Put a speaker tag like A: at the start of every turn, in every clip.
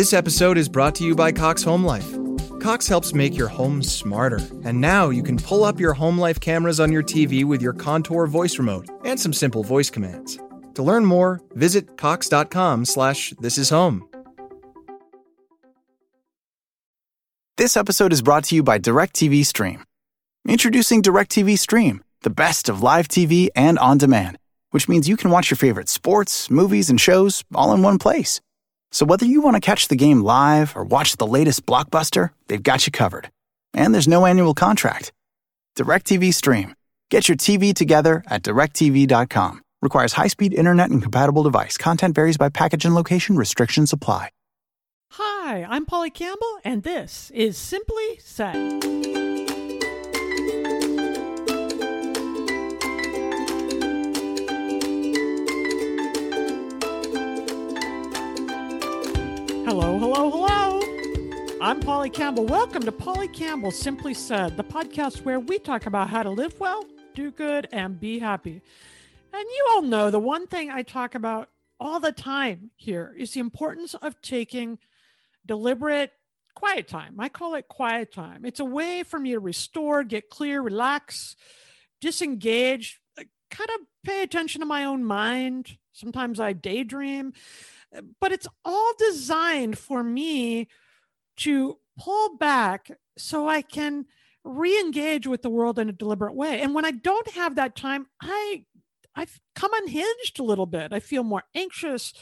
A: This episode is brought to you by Cox Home Life. Cox helps make your home smarter, and now you can pull up your home life cameras on your TV with your Contour voice remote and some simple voice commands. To learn more, visit cox.com/slash this is home.
B: This episode is brought to you by DirecTV Stream. Introducing DirecTV Stream, the best of live TV and on demand, which means you can watch your favorite sports, movies, and shows all in one place. So whether you want to catch the game live or watch the latest blockbuster, they've got you covered. And there's no annual contract. DirecTV Stream. Get your TV together at directv.com. Requires high-speed internet and compatible device. Content varies by package and location. Restrictions apply.
C: Hi, I'm Polly Campbell, and this is Simply Said. I'm Polly Campbell. Welcome to Polly Campbell Simply Said, the podcast where we talk about how to live well, do good, and be happy. And you all know the one thing I talk about all the time here is the importance of taking deliberate quiet time. I call it quiet time. It's a way for me to restore, get clear, relax, disengage, kind of pay attention to my own mind. Sometimes I daydream but it's all designed for me to pull back so I can re-engage with the world in a deliberate way. And when I don't have that time, I I've come unhinged a little bit. I feel more anxious.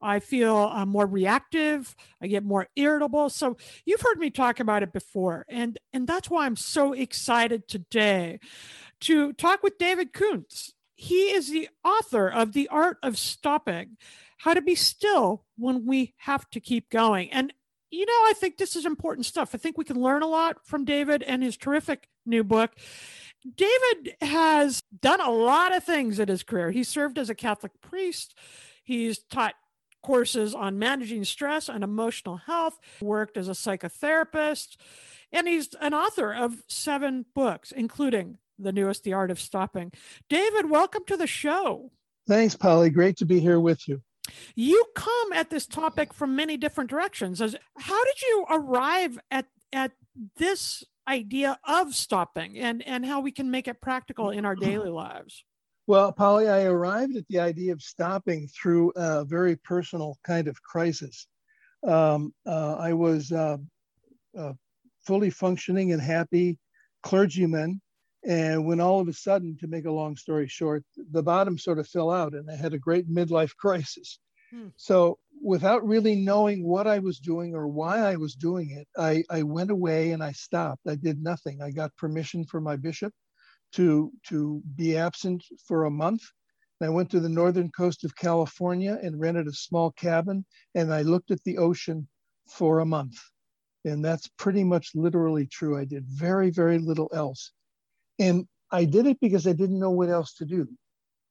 C: I feel uh, more reactive. I get more irritable. So you've heard me talk about it before, and and that's why I'm so excited today to talk with David Kundtz. He is the author of The Art of Stopping how to be still when we have to keep going. And, you know, I think this is important stuff. I think we can learn a lot from David and his terrific new book. David has done a lot of things in his career. He served as a Catholic priest, he's taught courses on managing stress and emotional health, worked as a psychotherapist, and he's an author of seven books, including the newest, The Art of Stopping. David, welcome to the show.
D: Thanks, Polly. Great to be here with you.
C: You come at this topic from many different directions. How did you arrive at at this idea of stopping and and how we can make it practical in our daily lives?
D: Well, Polly, I arrived at the idea of stopping through a very personal kind of crisis. Um, uh, I was uh, uh, fully functioning and happy clergyman and when all of a sudden, to make a long story short, the bottom sort of fell out and I had a great midlife crisis. Hmm. So, without really knowing what I was doing or why I was doing it, I, I went away and I stopped. I did nothing. I got permission from my bishop to, to be absent for a month. And I went to the northern coast of California and rented a small cabin and I looked at the ocean for a month. And that's pretty much literally true. I did very, very little else. And I did it because I didn't know what else to do.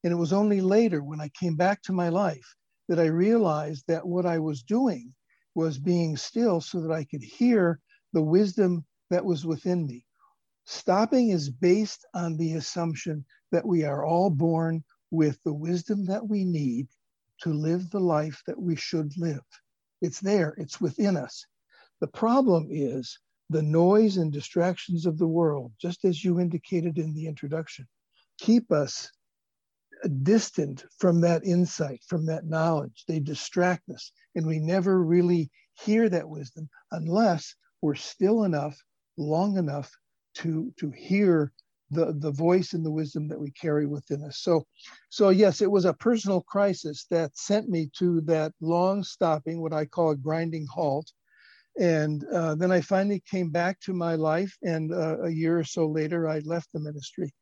D: And it was only later when I came back to my life that I realized that what I was doing was being still so that I could hear the wisdom that was within me. Stopping is based on the assumption that we are all born with the wisdom that we need to live the life that we should live. It's there, it's within us. The problem is the noise and distractions of the world, just as you indicated in the introduction, keep us distant from that insight, from that knowledge. They distract us, and we never really hear that wisdom unless we're still enough, long enough to to hear the the voice and the wisdom that we carry within us. So, so yes, it was a personal crisis that sent me to that long stopping, what I call a grinding halt, and uh, then I finally came back to my life, and uh, a year or so later, I left the ministry.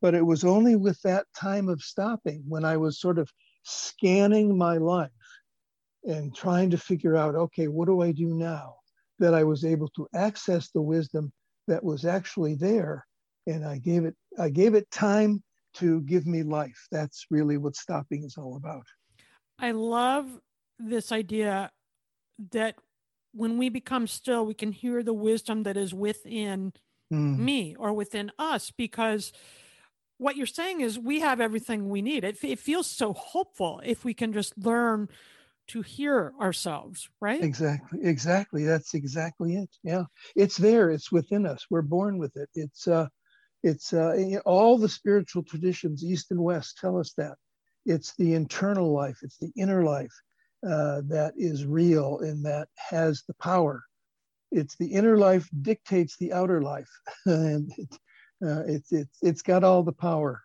D: But it was only with that time of stopping when I was sort of scanning my life and trying to figure out, okay, what do I do now? That I was able to access the wisdom that was actually there, and I gave it I gave it time to give me life. That's really what stopping is all about.
C: I love this idea that when we become still, we can hear the wisdom that is within mm. me or within us because what you're saying is we have everything we need. It, it feels so hopeful if we can just learn to hear ourselves, right?
D: Exactly. Exactly. That's exactly it. Yeah. It's there. It's within us. We're born with it. It's uh it's uh all the spiritual traditions, East and West, tell us that. It's the internal life, it's the inner life uh, that is real and that has the power. It's the inner life dictates the outer life, and it, uh, it's it's it's got all the power.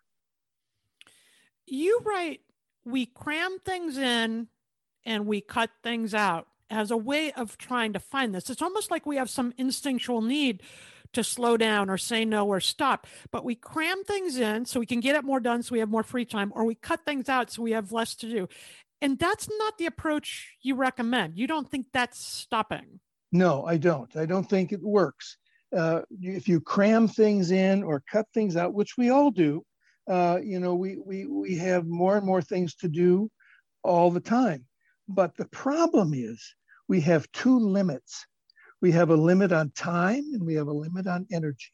C: You write, we cram things in and we cut things out as a way of trying to find this. It's almost like we have some instinctual need to slow down or say no or stop, but we cram things in so we can get it more done so we have more free time, or we cut things out so we have less to do. And that's not the approach you recommend. You don't think that's stopping.
D: No, I don't. I don't think it works. Uh, if you cram things in or cut things out, which we all do, uh, you know, we, we, we have more and more things to do all the time. But the problem is we have two limits. We have a limit on time and we have a limit on energy.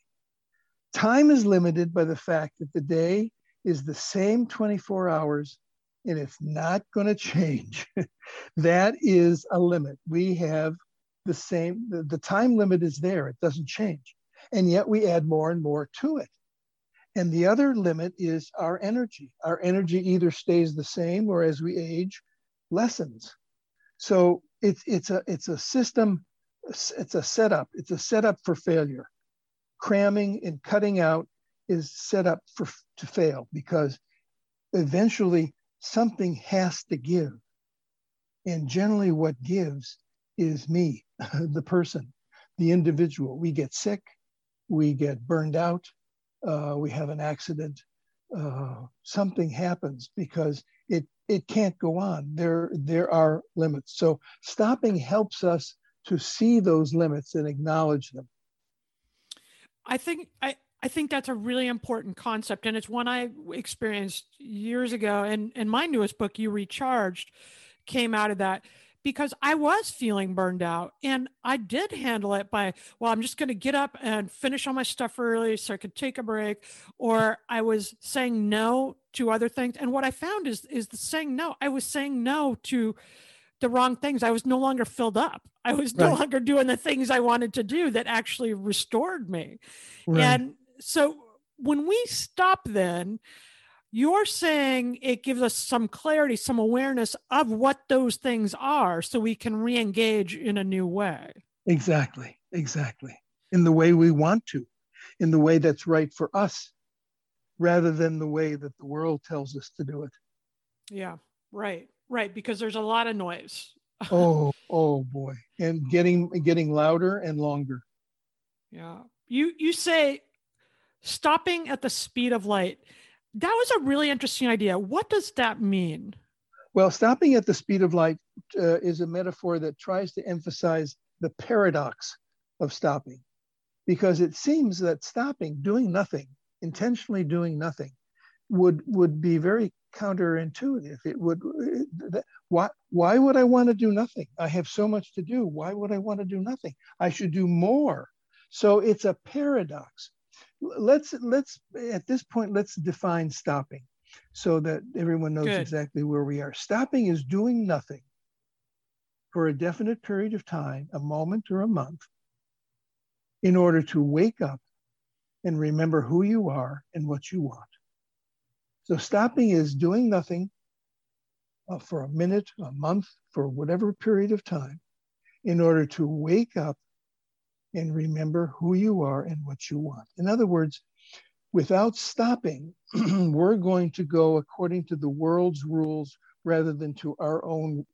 D: Time is limited by the fact that the day is the same 24 hours and it's not going to change. that is a limit. We have the same, the, the time limit is there, it doesn't change. And yet we add more and more to it. And the other limit is our energy. Our energy either stays the same or as we age, lessens. So it's it's a it's a system, it's a setup. It's a setup for failure. Cramming and cutting out is set up for to fail because eventually something has to give. And generally, what gives is me, the person, the individual. We get sick, we get burned out, uh, we have an accident, uh, something happens because it it can't go on. There there are limits. So stopping helps us to see those limits and acknowledge them.
C: I think I I think that's a really important concept, and it's one I experienced years ago. And and my newest book, You Recharged, came out of that because I was feeling burned out and I did handle it by, well, I'm just going to get up and finish all my stuff early so I could take a break. Or I was saying no to other things. And what I found is, is the saying no, I was saying no to the wrong things. I was no longer filled up. I was no right. longer doing the things I wanted to do that actually restored me. Right. And so when we stop then, you're saying it gives us some clarity, some awareness of what those things are so we can re engage in a new way.
D: Exactly, exactly. In the way we want to, in the way that's right for us, rather than the way that the world tells us to do it.
C: Yeah, right, right. Because there's a lot of noise.
D: oh, oh boy. And getting getting louder and longer.
C: Yeah. You you say stopping at the speed of light that was a really interesting idea. What does that mean?
D: Well, stopping at the speed of light uh, is a metaphor that tries to emphasize the paradox of stopping, because it seems that stopping, doing nothing, intentionally doing nothing, would would be very counterintuitive. It would. Uh, why why would I want to do nothing? I have so much to do. Why would I want to do nothing? I should do more. So it's a paradox let's let's at this point let's define stopping so that everyone knows Good. exactly where we are stopping is doing nothing for a definite period of time a moment or a month in order to wake up and remember who you are and what you want so stopping is doing nothing uh, for a minute a month for whatever period of time in order to wake up and remember who you are and what you want. In other words, without stopping, we're going to go according to the world's rules rather than to our own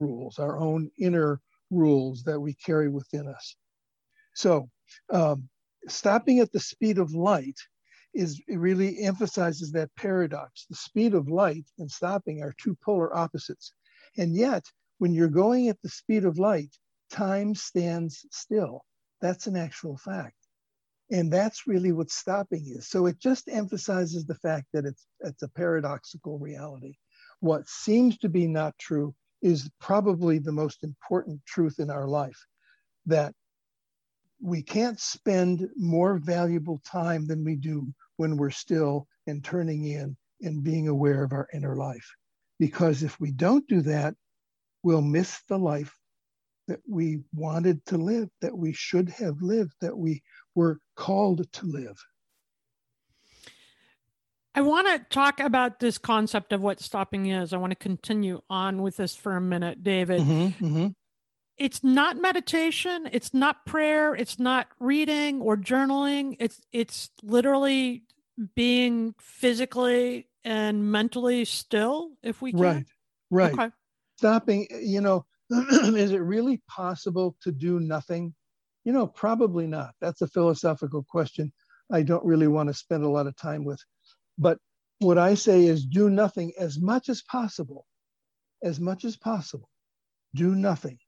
D: rules, our own inner rules that we carry within us. So, um, stopping at the speed of light is really emphasizes that paradox. The speed of light and stopping are two polar opposites. And yet, when you're going at the speed of light, time stands still. That's an actual fact. And that's really what stopping is. So it just emphasizes the fact that it's, it's a paradoxical reality. What seems to be not true is probably the most important truth in our life that we can't spend more valuable time than we do when we're still and turning in and being aware of our inner life. Because if we don't do that, we'll miss the life that we wanted to live, that we should have lived, that we were called to live.
C: I want to talk about this concept of what stopping is. I want to continue on with this for a minute, David. Mm-hmm, mm-hmm. It's not meditation, it's not prayer, it's not reading or journaling. It's it's literally being physically and mentally still if we can.
D: Right. Right. Okay. Stopping, you know, is it really possible to do nothing? You know, probably not. That's a philosophical question I don't really want to spend a lot of time with. But what I say is do nothing as much as possible, as much as possible. Do nothing.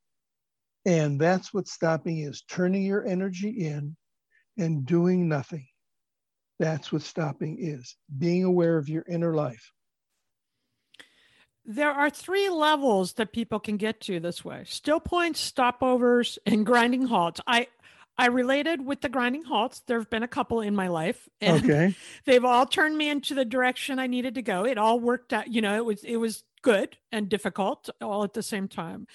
D: And that's what stopping is turning your energy in and doing nothing. That's what stopping is being aware of your inner life.
C: There are three levels that people can get to this way still points, stopovers, and grinding halts. I, I related with the grinding halts. There have been a couple in my life, and okay. they've all turned me into the direction I needed to go. It all worked out. You know, it was it was good and difficult all at the same time.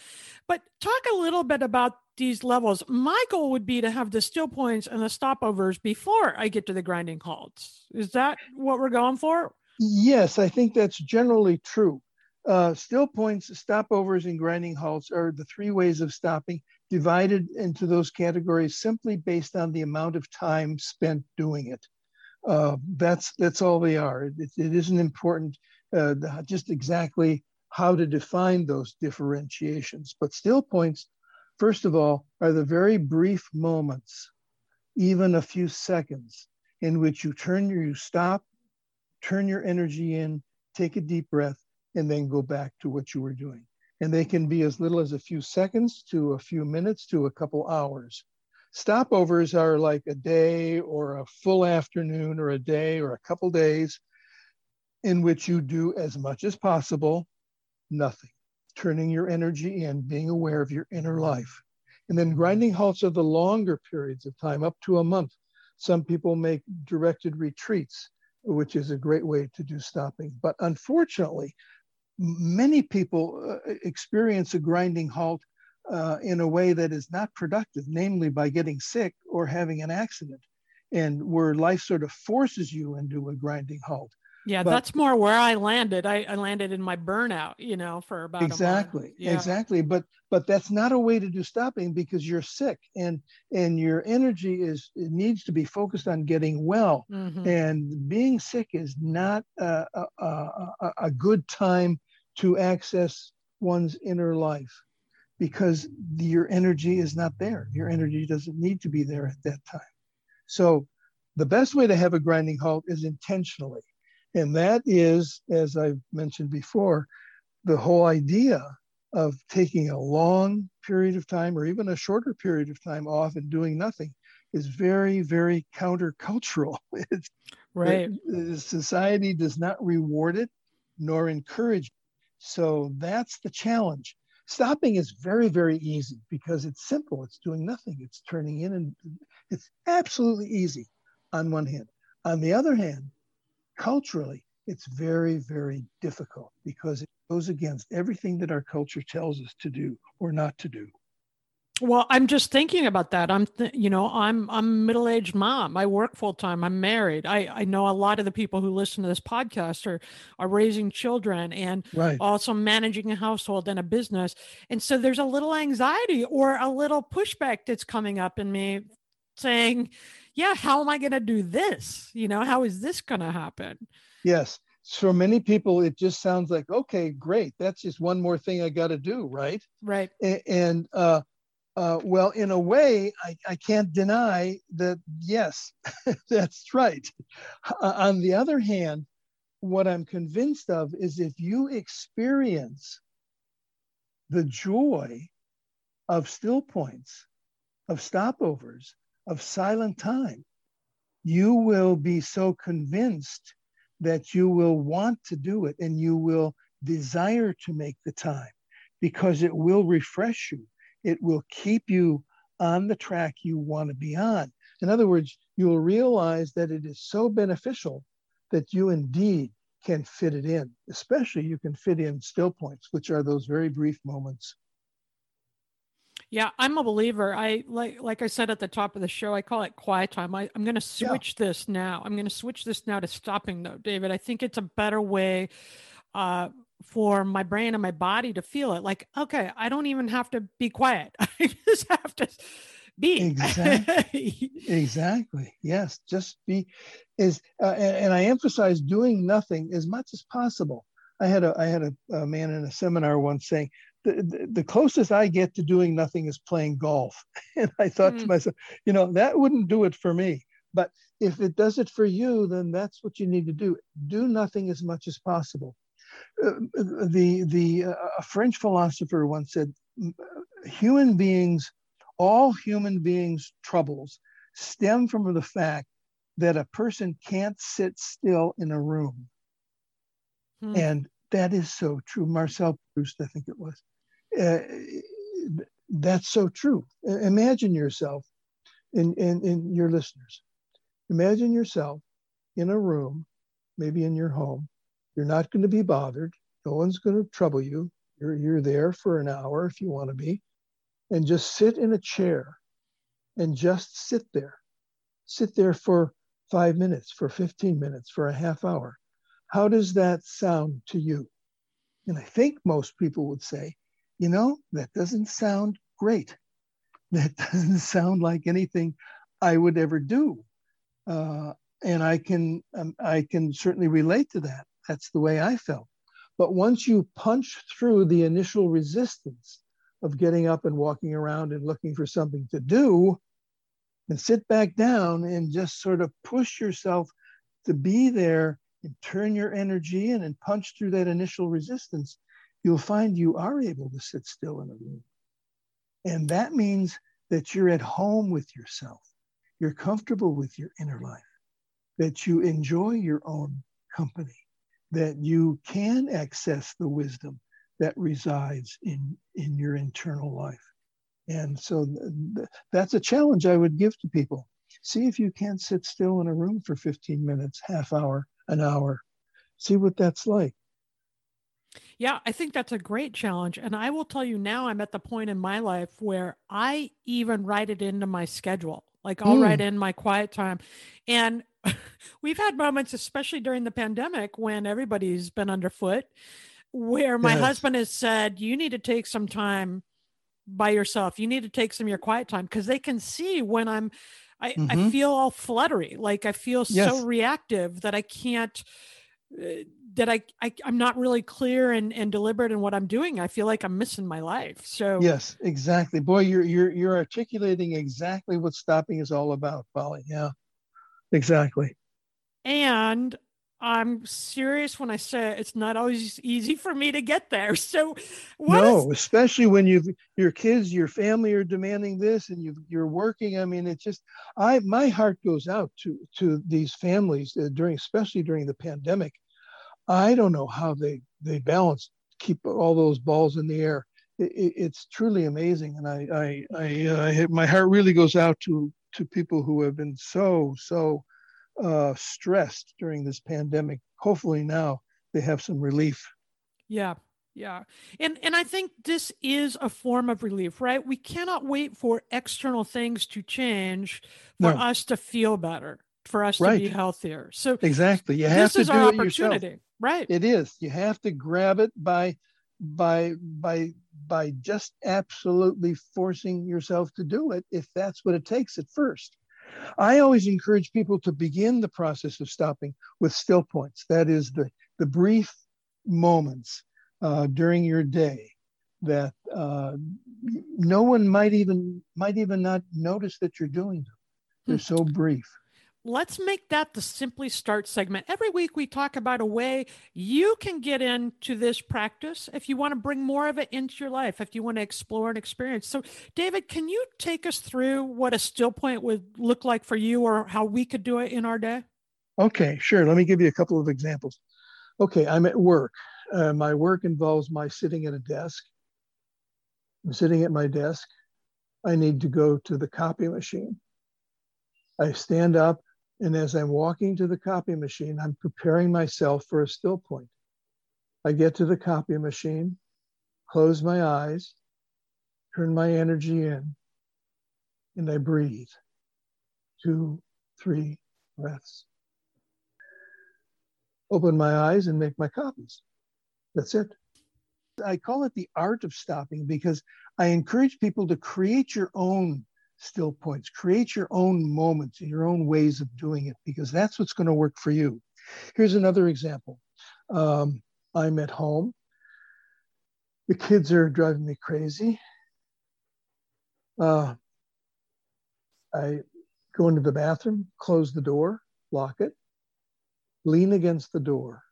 C: But talk a little bit about these levels. My goal would be to have the still points and the stopovers before I get to the grinding halts. Is that what we're going for?
D: Yes, I think that's generally true. Uh, still points, stopovers, and grinding halts are the three ways of stopping divided into those categories simply based on the amount of time spent doing it. Uh, that's that's all they are. It, it isn't important uh, just exactly how to define those differentiations. But still points, first of all, are the very brief moments, even a few seconds, in which you turn your you stop, turn your energy in, take a deep breath, and then go back to what you were doing and they can be as little as a few seconds to a few minutes to a couple hours. Stopovers are like a day or a full afternoon or a day or a couple days in which you do as much as possible nothing, turning your energy in, being aware of your inner life. And then grinding halts are the longer periods of time, up to a month. Some people make directed retreats, which is a great way to do stopping. But unfortunately, many people uh, experience a grinding halt uh, in a way that is not productive, namely by getting sick or having an accident, and where life sort of forces you into a grinding halt.
C: Yeah, but, that's more where I landed. I, I, landed in my burnout, you know, for about
D: exactly,
C: yeah.
D: exactly. But but that's not a way to do stopping because you're sick and and your energy is it needs to be focused on getting well. Mm-hmm. And being sick is not a, a, a, a good time to access one's inner life because your energy is not there. Your energy doesn't need to be there at that time. So the best way to have a grinding halt is intentionally and that is, as I've mentioned before, the whole idea of taking a long period of time or even a shorter period of time off and doing nothing is very, very countercultural.
C: Right.
D: It, society does not reward it nor encourage. So that's the challenge. Stopping is very, very easy because it's simple. It's doing nothing. It's turning in and it's absolutely easy on one hand. On the other hand, culturally, it's very, very difficult because it goes against everything that our culture tells us to do or not to do.
C: Well, I'm just thinking about that. I'm, th- you know, I'm I'm a middle-aged mom. I work full time. I'm married. I I know a lot of the people who listen to this podcast are are raising children and right. also managing a household and a business. And so there's a little anxiety or a little pushback that's coming up in me, saying, yeah, how am I going to do this? You know, how is this going to happen?
D: Yes. For many people, it just sounds like, okay, great. That's just one more thing I got to do, right?
C: Right.
D: And, and uh, uh, well, in a way, I, I can't deny that, yes, that's right. Uh, on the other hand, what I'm convinced of is if you experience the joy of still points, of stopovers, of silent time, you will be so convinced that you will want to do it and you will desire to make the time because it will refresh you. It will keep you on the track you want to be on. In other words, you will realize that it is so beneficial that you indeed can fit it in. Especially you can fit in still points, which are those very brief moments.
C: Yeah, I'm a believer. I like like I said at the top of the show, I call it quiet time. I, am going to switch yeah. this now. I'm going to switch this now to stopping though, David. I think it's a better way uh, for my brain and my body to feel it. Like, okay, I don't even have to be quiet. I just have to be.
D: Exactly. Exactly. Yes just be is uh, and, and, i emphasize doing nothing as much as possible. I had a i had a, a man in a seminar once saying the, the, the, closest i get to doing nothing is playing golf. And i thought mm. to myself you know that wouldn't do it for me. But if it does it for you then that's what you need to do. Do nothing as much as possible uh, the the uh, a french philosopher once said human beings all human beings' troubles stem from the fact that a person can't sit still in a room. Hmm. And that is so true. Marcel Proust, I think it was. Uh, that's so true. Imagine yourself in, in, in your listeners. Imagine yourself in a room, maybe in your home. You're not going to be bothered. No one's going to trouble you. You're, you're there for an hour if you want to be and just sit in a chair and just sit there. Sit there for five minutes, for 15 minutes, for a half hour. How does that sound to you? And I think most people would say, you know, that doesn't sound great. That doesn't sound like anything I would ever do. Uh, and I can um, I can certainly relate to that. That's the way I felt. But once you punch through the initial resistance of getting up and walking around and looking for something to do and sit back down and just sort of push yourself to be there and turn your energy in and punch through that initial resistance, you'll find you are able to sit still in a room. And that means that you're at home with yourself. You're comfortable with your inner life, that you enjoy your own company, that you can access the wisdom that resides in in your internal life and so th- that's a challenge i would give to people see if you can't sit still in a room for 15 minutes half hour an hour see what that's like
C: yeah, I think that's a great challenge. And I will tell you now, I'm at the point in my life where I even write it into my schedule. Like I'll mm. write in my quiet time. And we've had moments, especially during the pandemic, when everybody's been underfoot where my yes. husband has said you need to take some time by yourself. You need to take some of your quiet time. Because they can see when i'm i, mm-hmm. I feel all fluttery. Like i feel yes. so reactive that i can't uh, that I, I i'm not really clear and, and deliberate in what i'm doing. I feel like i'm missing my life. So
D: yes exactly. Boy you're you're you're articulating exactly what stopping is all about polly. Yeah exactly
C: and I'm serious when I say it's not always easy for me to get there. So,
D: no, is- especially when you your kids, your family are demanding this, and you you're working. I mean, it's just I my heart goes out to to these families uh, during, especially during the pandemic. I don't know how they they balance keep all those balls in the air. It, it, it's truly amazing, and I I, I, uh, my heart really goes out to to people who have been so so uh, stressed during this pandemic. Hopefully now they have some relief.
C: Yeah. Yeah. And and I think this is a form of relief, right? We cannot wait for external things to change for no. us to feel better, for us right. to be healthier. So
D: Exactly. You have to do our it opportunity. Yourself.
C: Right.
D: It is. You have to grab it by by by by just absolutely forcing yourself to do it if that's what it takes at first. I always encourage people to begin the process of stopping with still points. That is the, the brief moments uh, during your day that uh, no one might even might even not notice that you're doing them. They're hmm. so brief
C: let's make that the simply start segment. Every week we talk about a way you can get into this practice if you want to bring more of it into your life, if you want to explore and experience. So, David, can you take us through what a still point would look like for you or how we could do it in our day?
D: Okay, sure. Let me give you a couple of examples. Okay, I'm at work. Uh, my work involves my sitting at a desk. I'm sitting at my desk. I need to go to the copy machine. I stand up And as I'm walking to the copy machine, I'm preparing myself for a still point. I get to the copy machine, close my eyes, turn my energy in, and I breathe. Two, three breaths. Open my eyes and make my copies. That's it. I call it the art of stopping because I encourage people to create your own still points, create your own moments, and your own ways of doing it, because that's what's going to work for you. Here's another example. Um, I'm at home. The kids are driving me crazy. Uh, I go into the bathroom, close the door, lock it, lean against the door,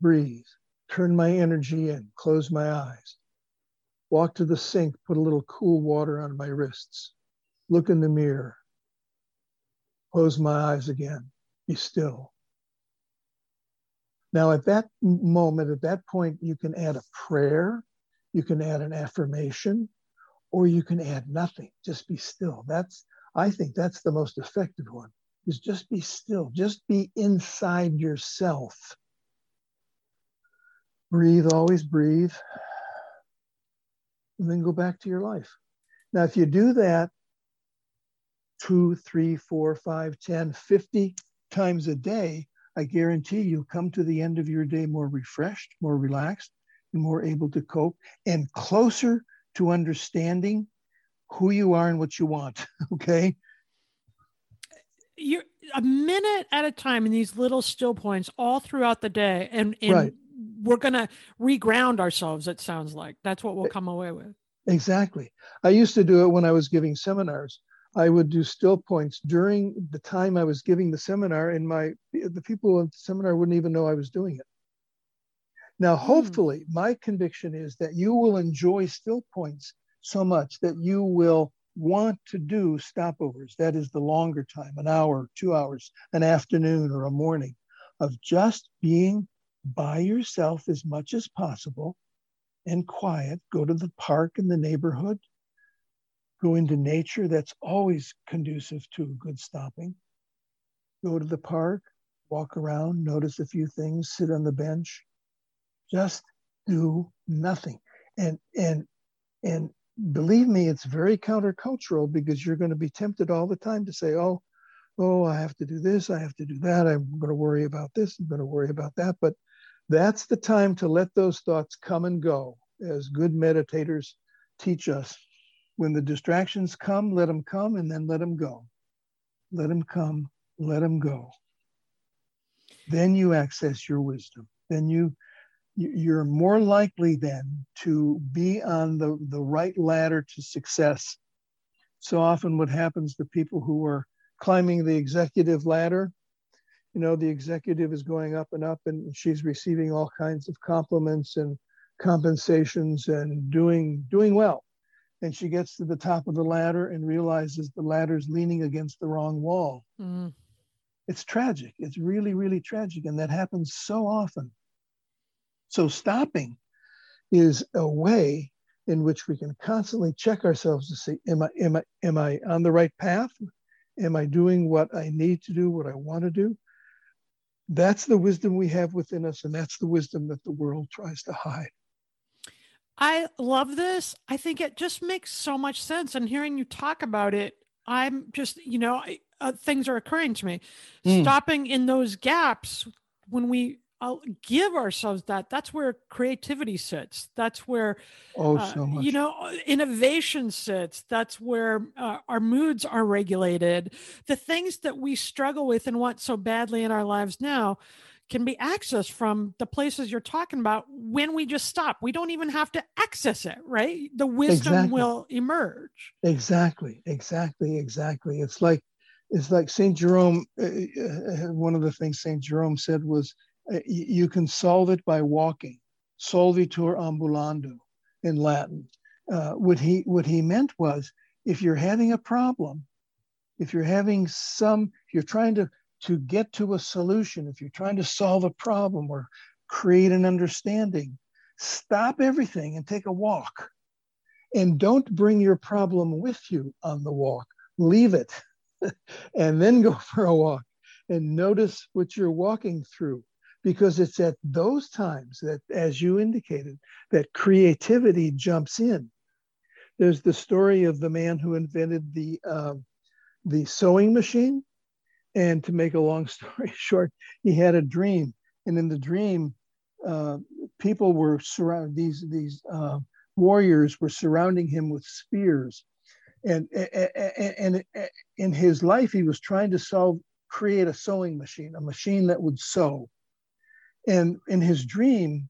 D: breathe, turn my energy in, close my eyes, walk to the sink, put a little cool water on my wrists, look in the mirror, close my eyes again, be still. Now, at that moment, at that point, you can add a prayer, you can add an affirmation, or you can add nothing. Just be still. That's, I think that's the most effective one, is just be still, just be inside yourself. Breathe, always breathe, and then go back to your life. Now, if you do that two, three, four, five, 10, 50 times a day, I guarantee you'll come to the end of your day more refreshed, more relaxed, and more able to cope and closer to understanding who you are and what you want. Okay.
C: You're a minute at a time in these little still points all throughout the day. And, and right. We're going to reground ourselves, it sounds like. That's what we'll come away with.
D: Exactly. I used to do it when I was giving seminars. I would do still points during the time I was giving the seminar, and my the people in the seminar wouldn't even know I was doing it. Now, hmm. hopefully, mm. my conviction is that you will enjoy still points so much that you will want to do stopovers. That is the longer time, an hour, two hours, an afternoon, or a morning of just being by yourself as much as possible and quiet. Go to the park in the neighborhood, go into nature. That's always conducive to good stopping. Go to the park, walk around, notice a few things, sit on the bench. Just do nothing. And and and believe me, it's very countercultural because you're going to be tempted all the time to say, "Oh, oh, I have to do this, I have to do that. I'm going to worry about this, I'm going to worry about that." But that's the time to let those thoughts come and go, as good meditators teach us when the distractions come, let them come and then let them go. Let them come, let them go. Then you access your wisdom. Then you you're more likely then to be on the, the right ladder to success. So often what happens to people who are climbing the executive ladder, you know, the executive is going up and up and she's receiving all kinds of compliments and compensations and doing doing well and she gets to the top of the ladder and realizes the ladder's leaning against the wrong wall. Mm. It's tragic. It's really, really tragic. And that happens so often. So, stopping is a way in which we can constantly check ourselves to see am I, am I, am I on the right path? Am I doing what I need to do, what I want to do? That's the wisdom we have within us, and that's the wisdom that the world tries to hide.
C: I love this. I think it just makes so much sense. And hearing you talk about it, I'm just, you know, uh, things are occurring to me. Mm. Stopping in those gaps when we uh, give ourselves that, that's where creativity sits. That's where,
D: oh, uh, so much.
C: you know, innovation sits. That's where uh, our moods are regulated. The things that we struggle with and want so badly in our lives now can be accessed from the places you're talking about when we just stop. We don't even have to access it, right? The wisdom exactly. will emerge.
D: Exactly, exactly, exactly. It's like it's like Saint Jerome. Uh, uh, one of the things Saint Jerome said was, "You can solve it by walking." Solvitur ambulando in Latin. Uh, what he what he meant was, if you're having a problem, if you're having some, if you're trying to to get to a solution, if you're trying to solve a problem or create an understanding, stop everything and take a walk. And don't bring your problem with you on the walk. Leave it. and then go for a walk and notice what you're walking through because it's at those times that as you indicated that creativity jumps in. There's the story of the man who invented the uh, the sewing machine. And to make a long story short he had a dream. And in the dream uh, people were surrounded these these uh, warriors were surrounding him with spears. And, and, and in his life he was trying to solve create a sewing machine a machine that would sew and in his dream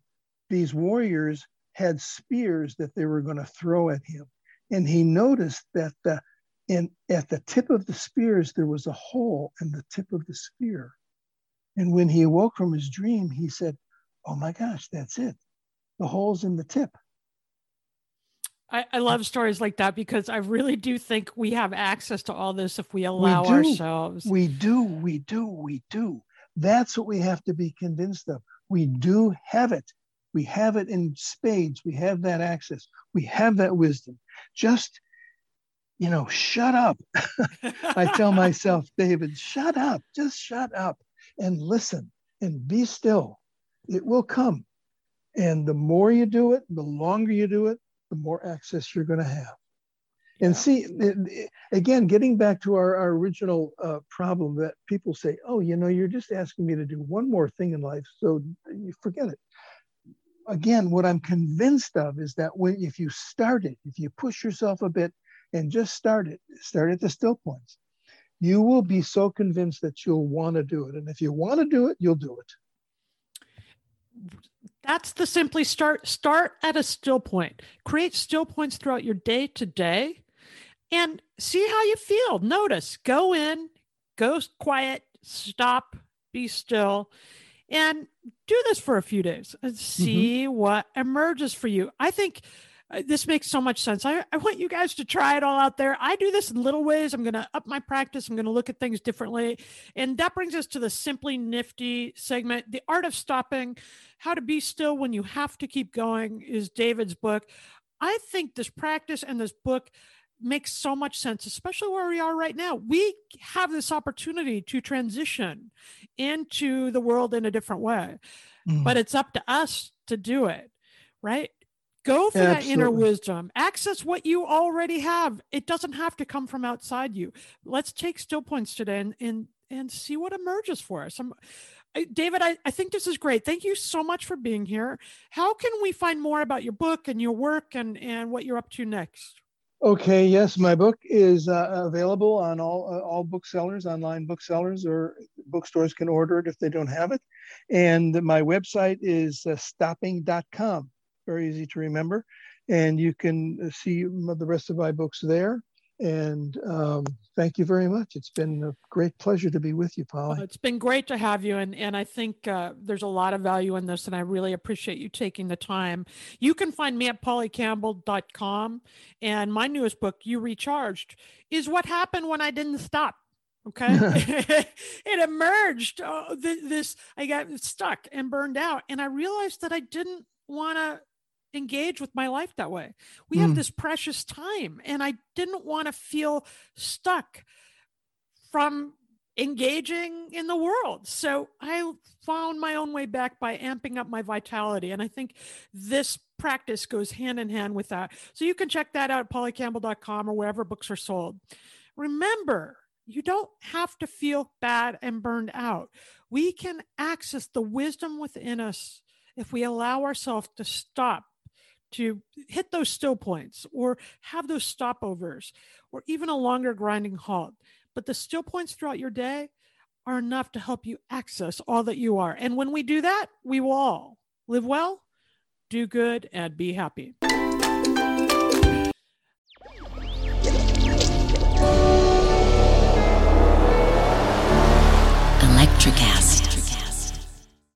D: these warriors had spears that they were going to throw at him. And he noticed that the in at the tip of the spears there was a hole in the tip of the spear. And when he awoke from his dream he said oh my gosh that's it. The hole's in the tip.
C: I, I, love stories like that because I really do think we have access to all this if we allow we ourselves.
D: We do, we do, we do. That's what we have to be convinced of. We do have it. We have it in spades. We have that access. We have that wisdom. Just, you know, shut up. I tell myself, David, shut up. Just shut up and listen and be still. It will come. And the more you do it, the longer you do it, the more access you're going to have. And see, again, getting back to our, our original uh, problem that people say, oh, you know, you're just asking me to do one more thing in life, so you forget it. Again, what I'm convinced of is that when if you start it, if you push yourself a bit and just start it, start at the still points, you will be so convinced that you'll want to do it. And if you want to do it, you'll do it
C: that's the simply start start at a still point create still points throughout your day to day and see how you feel notice go in go quiet stop be still and do this for a few days and see mm-hmm. what emerges for you i think uh, this makes so much sense. I, I want you guys to try it all out there. I do this in little ways. I'm going to up my practice. I'm going to look at things differently. And that brings us to the Simply Nifty segment. The Art of Stopping, How to Be Still When You Have to Keep Going is David's book. I think this practice and this book makes so much sense, especially where we are right now. We have this opportunity to transition into the world in a different way, mm. but it's up to us to do it, right? Go for Absolutely. that inner wisdom. Access what you already have. It doesn't have to come from outside you. Let's take still points today and and, and see what emerges for us. I'm, David, I, I think this is great. Thank you so much for being here. How can we find more about your book and your work and, and what you're up to next?
D: Okay, yes, my book is uh, available on all uh, all booksellers, online booksellers, or bookstores can order it if they don't have it. And my website is uh, stopping.com very easy to remember. And you can uh, see the rest of my books there. And um, thank you very much. It's been a great pleasure to be with you, Polly.
C: Well, it's been great to have you. And, and I think uh, there's a lot of value in this. And I really appreciate you taking the time. You can find me at pollycampbell.com. And my newest book, You Recharged, is what happened when I didn't stop okay it emerged oh, this i got stuck and burned out and i realized that i didn't want to engage with my life that way. We mm. have this precious time, and I didn't want to feel stuck from engaging in the world. So I found my own way back by amping up my vitality. And I think this practice goes hand in hand with that. So you can check that out at pollycampbell.com or wherever books are sold. Remember, you don't have to feel bad and burned out. We can access the wisdom within us if we allow ourselves to stop to hit those still points or have those stopovers or even a longer grinding halt. But the still points throughout your day are enough to help you access all that you are. And when we do that, we will all live well, do good, and be happy.
E: Electric Electricast.